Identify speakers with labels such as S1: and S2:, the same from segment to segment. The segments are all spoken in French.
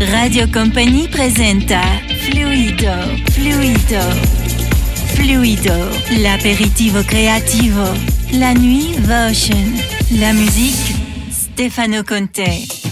S1: Radio Company presenta Fluido, Fluido, Fluido, l'aperitivo creativo, la nuit Votion, la musique Stefano Conte.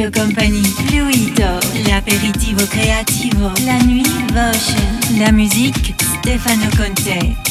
S1: Radio Company, Fluido, l'aperitivo creativo, la nuit Votion, la musique Stefano Conte.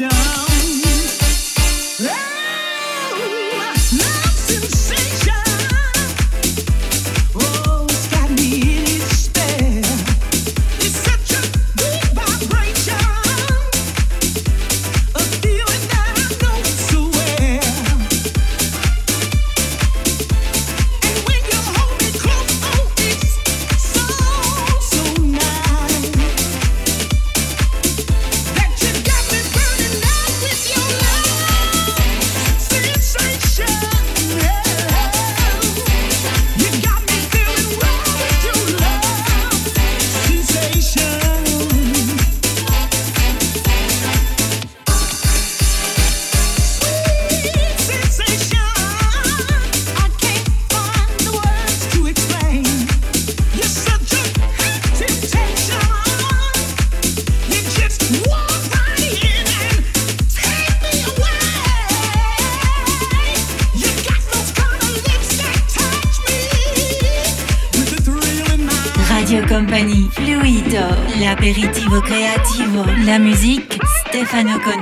S2: down.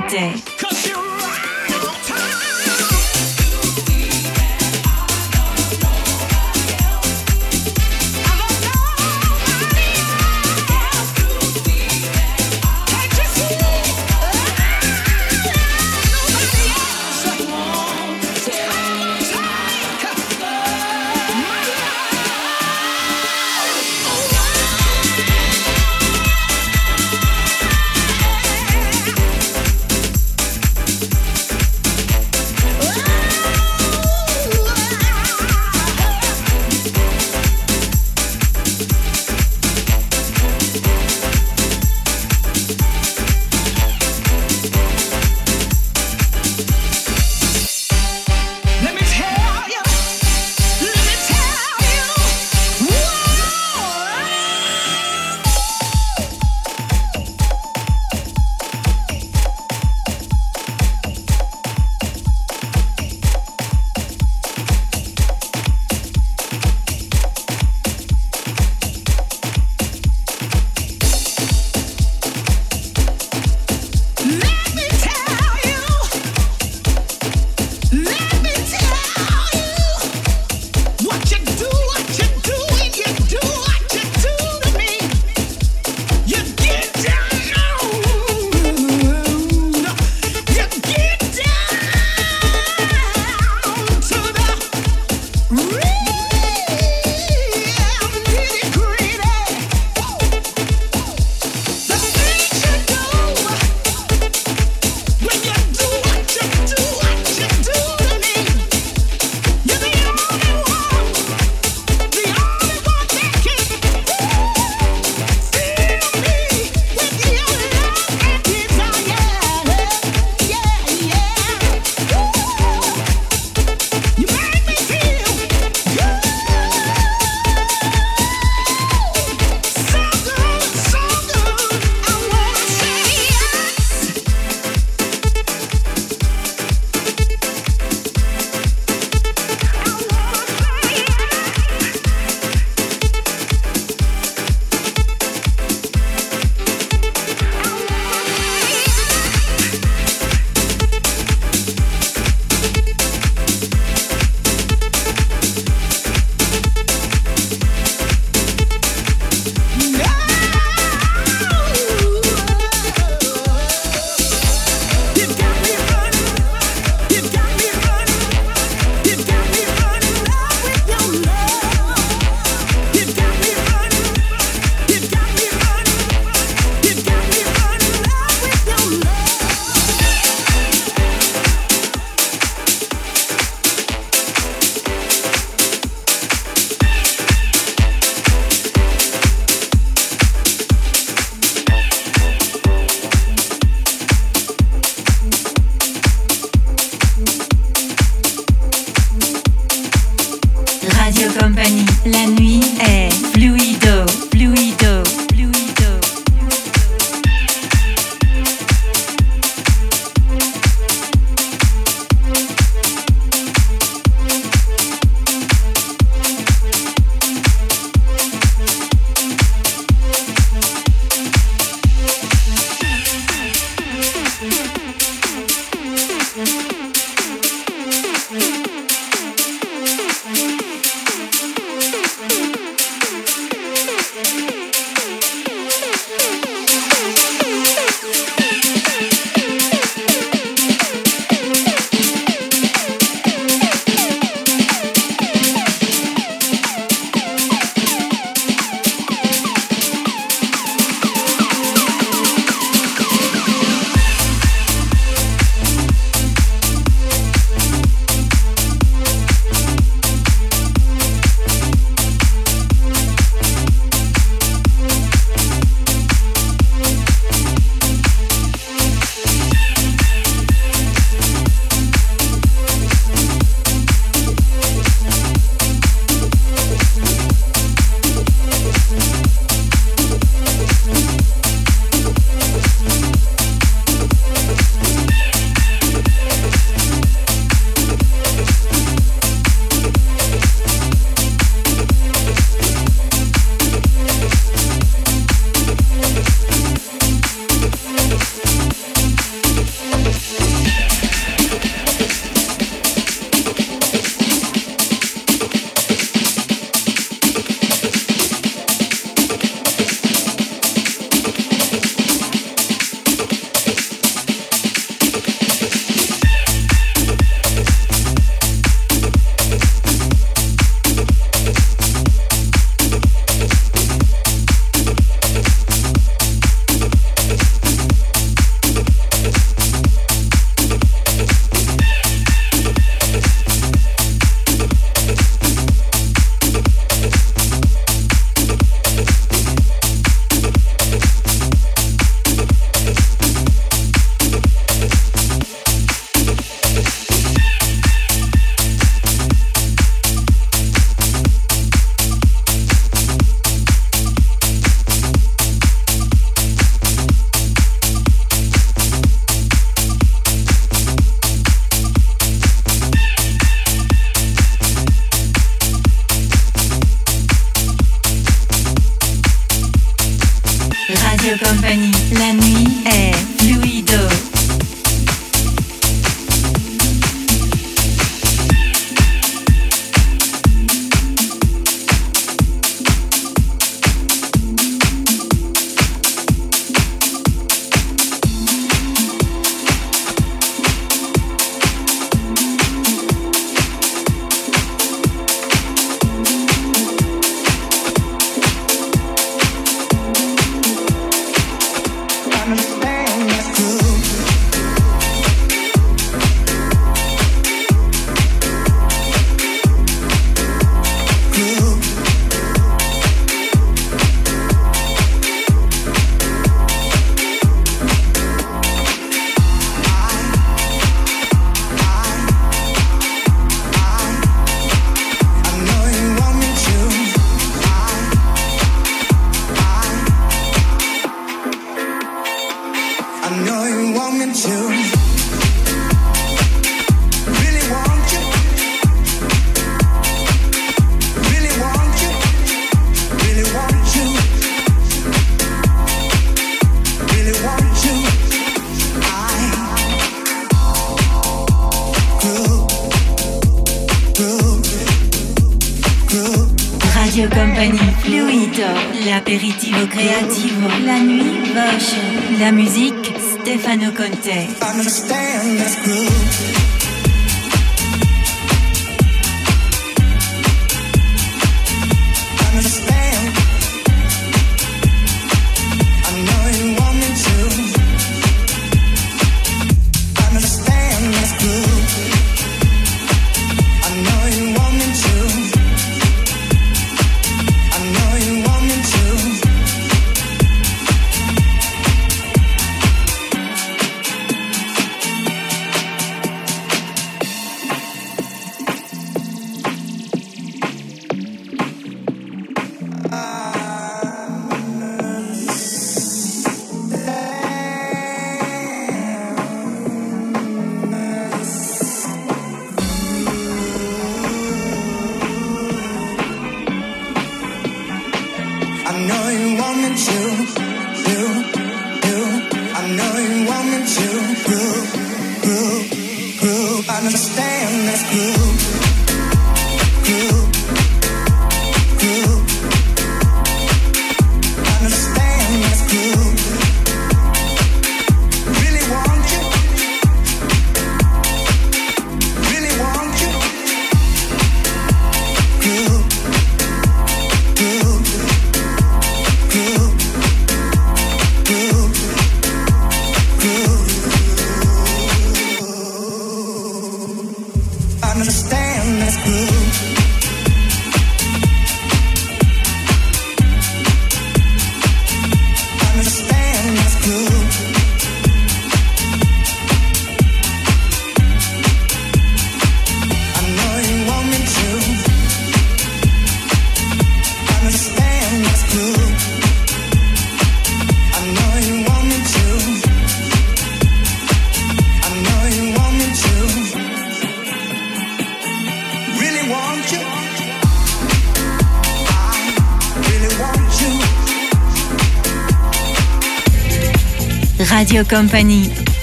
S2: Stefano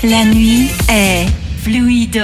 S2: La
S3: nuit est fluido.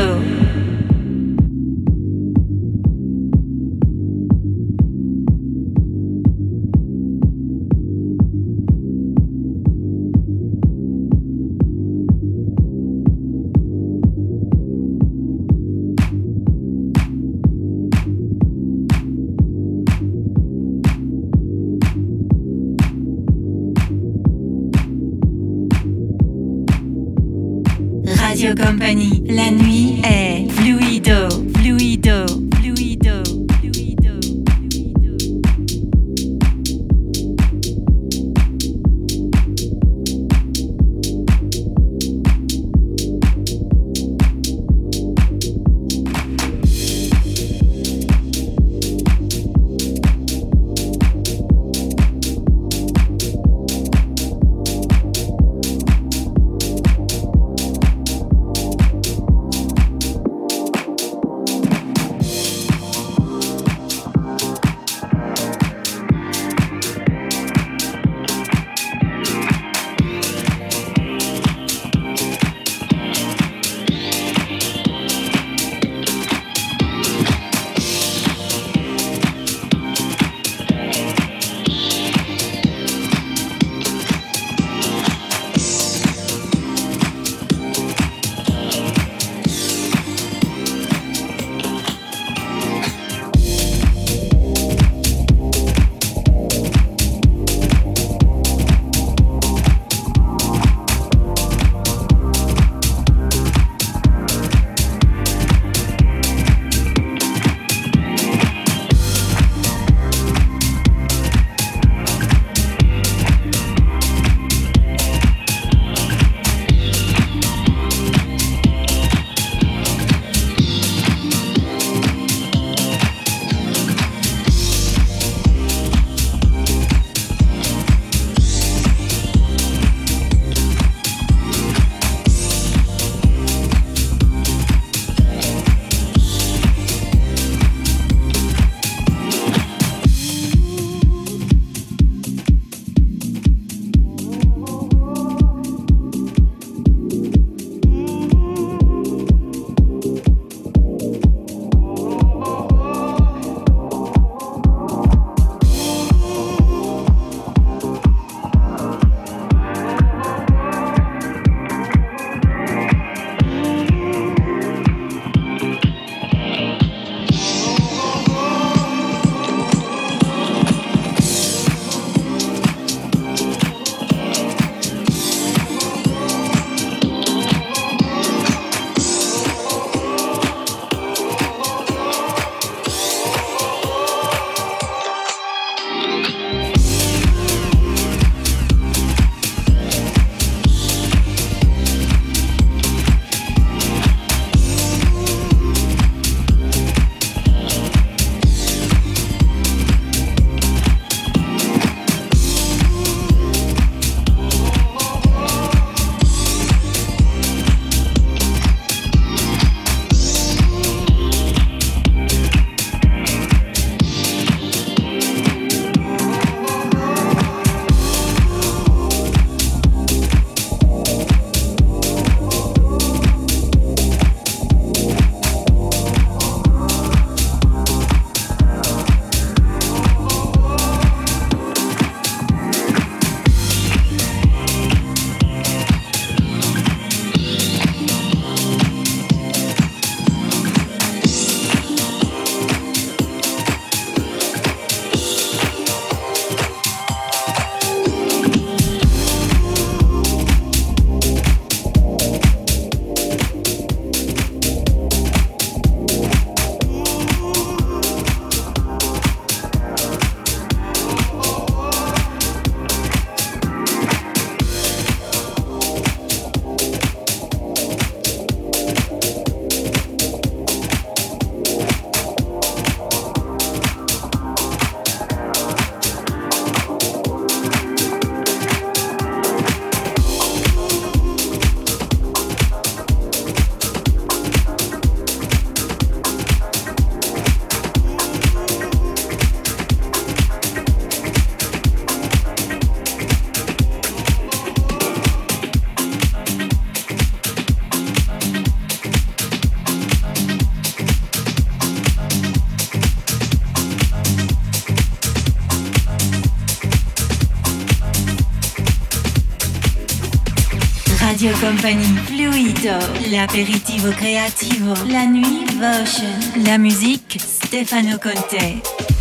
S2: Company, Fluido, l'aperitivo creativo, la nuit Votion, la musique Stefano Conte.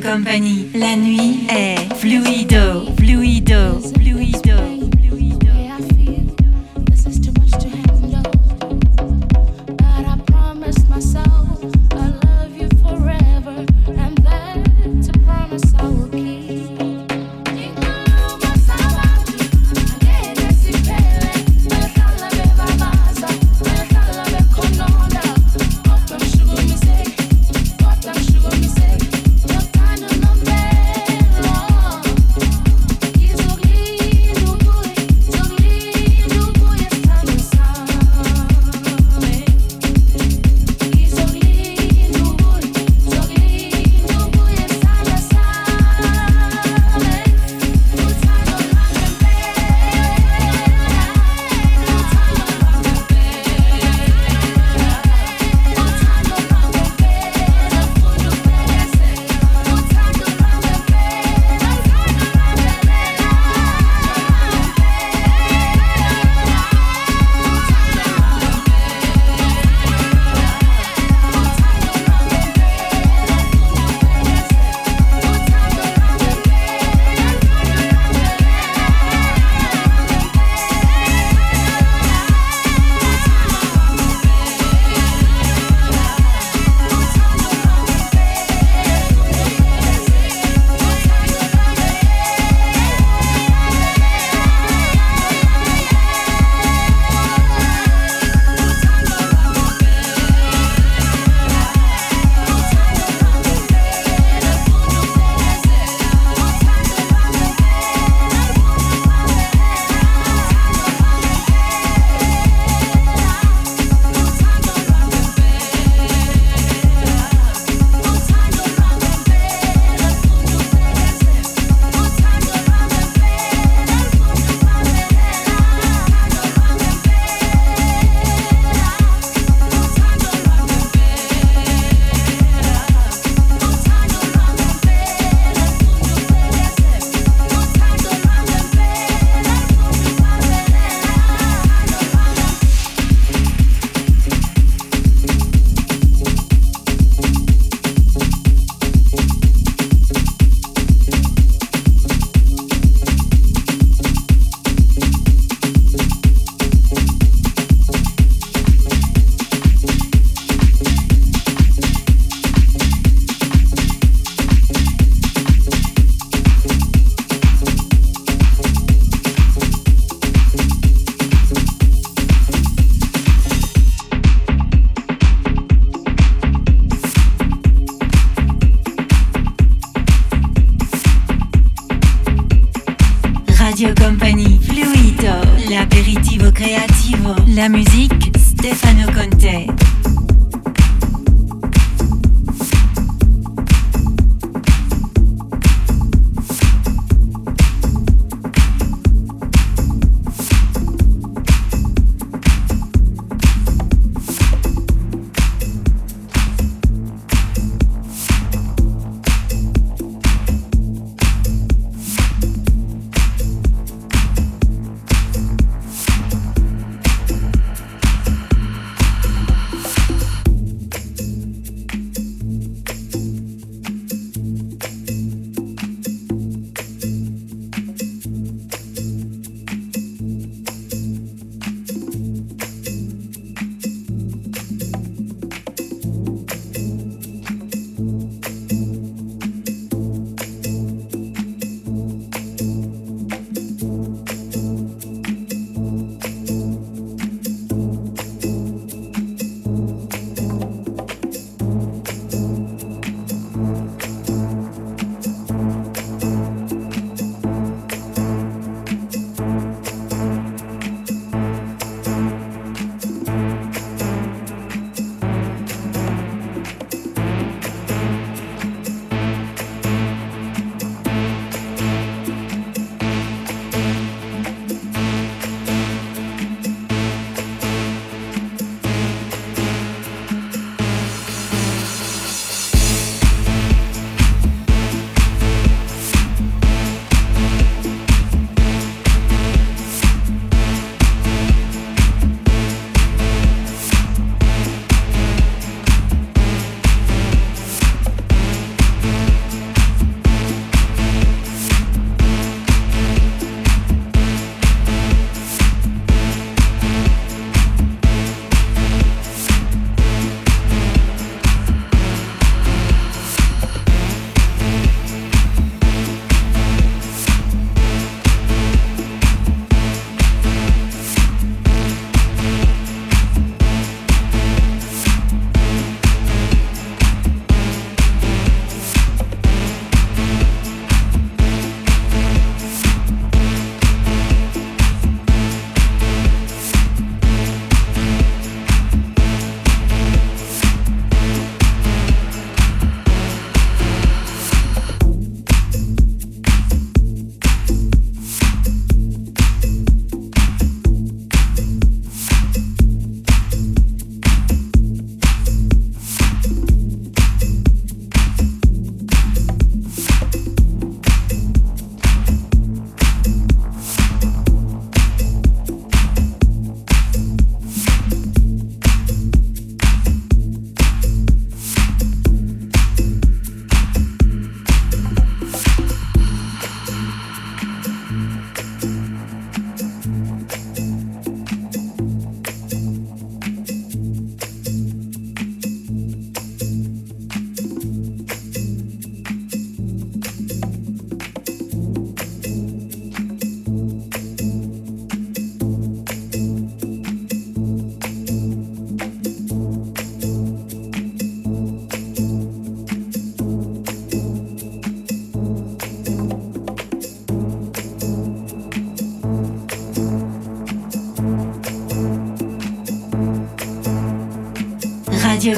S2: Company. La nuit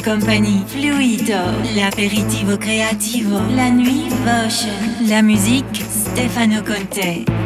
S2: Company, Fluido,
S3: l'aperitivo creativo, la nuit Votion, la musique Stefano Conte.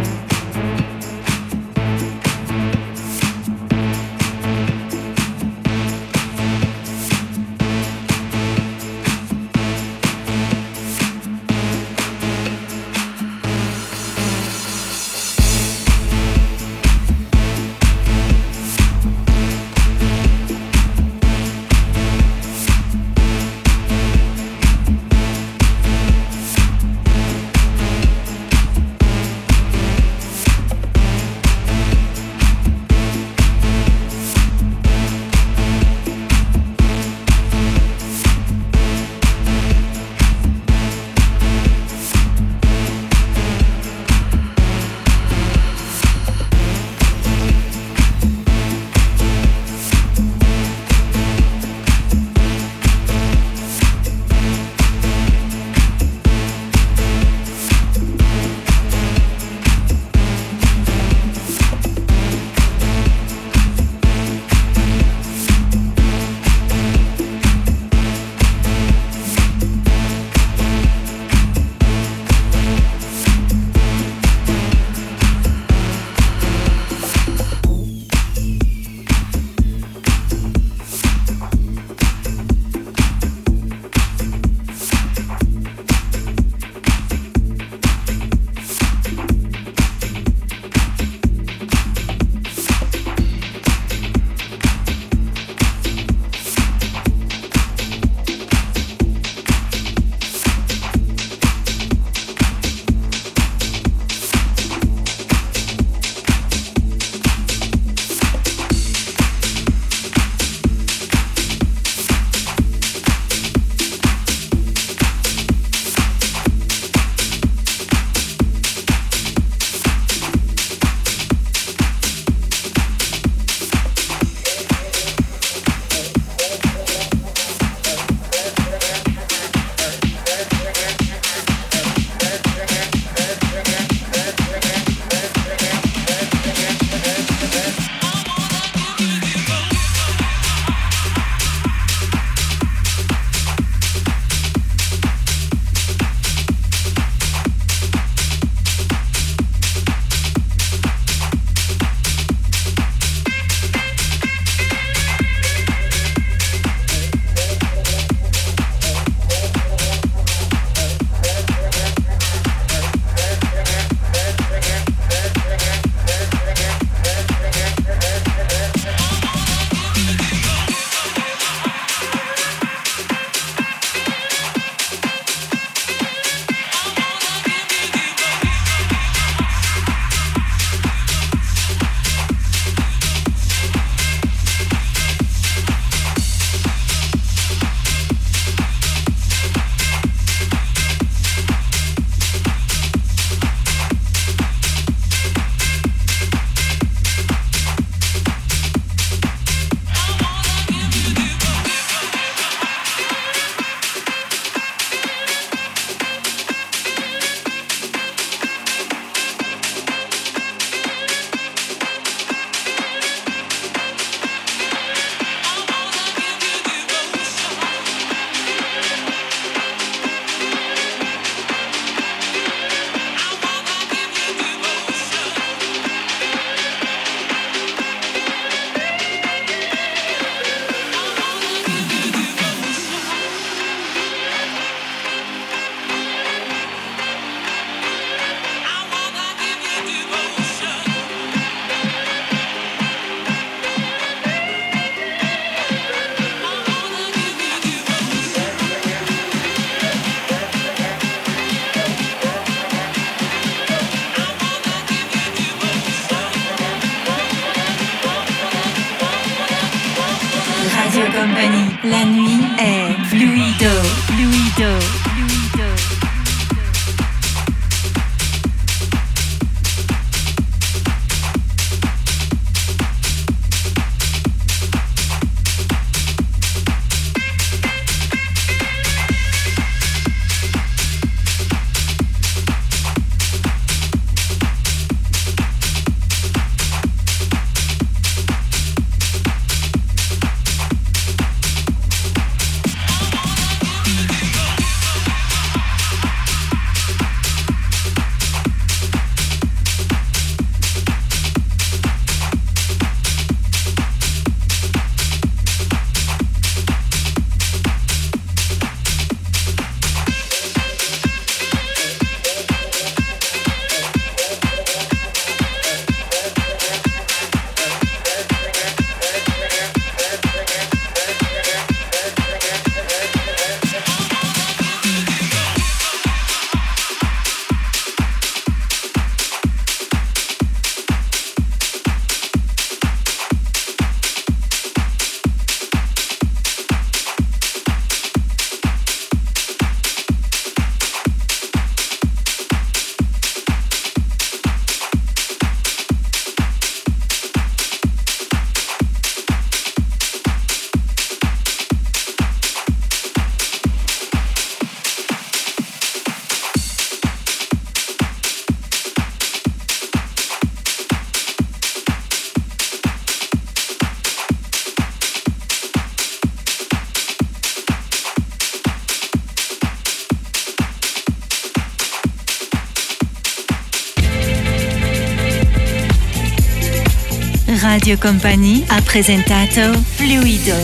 S3: Radio Company a presentato Fluido.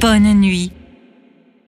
S3: Bonne nuit.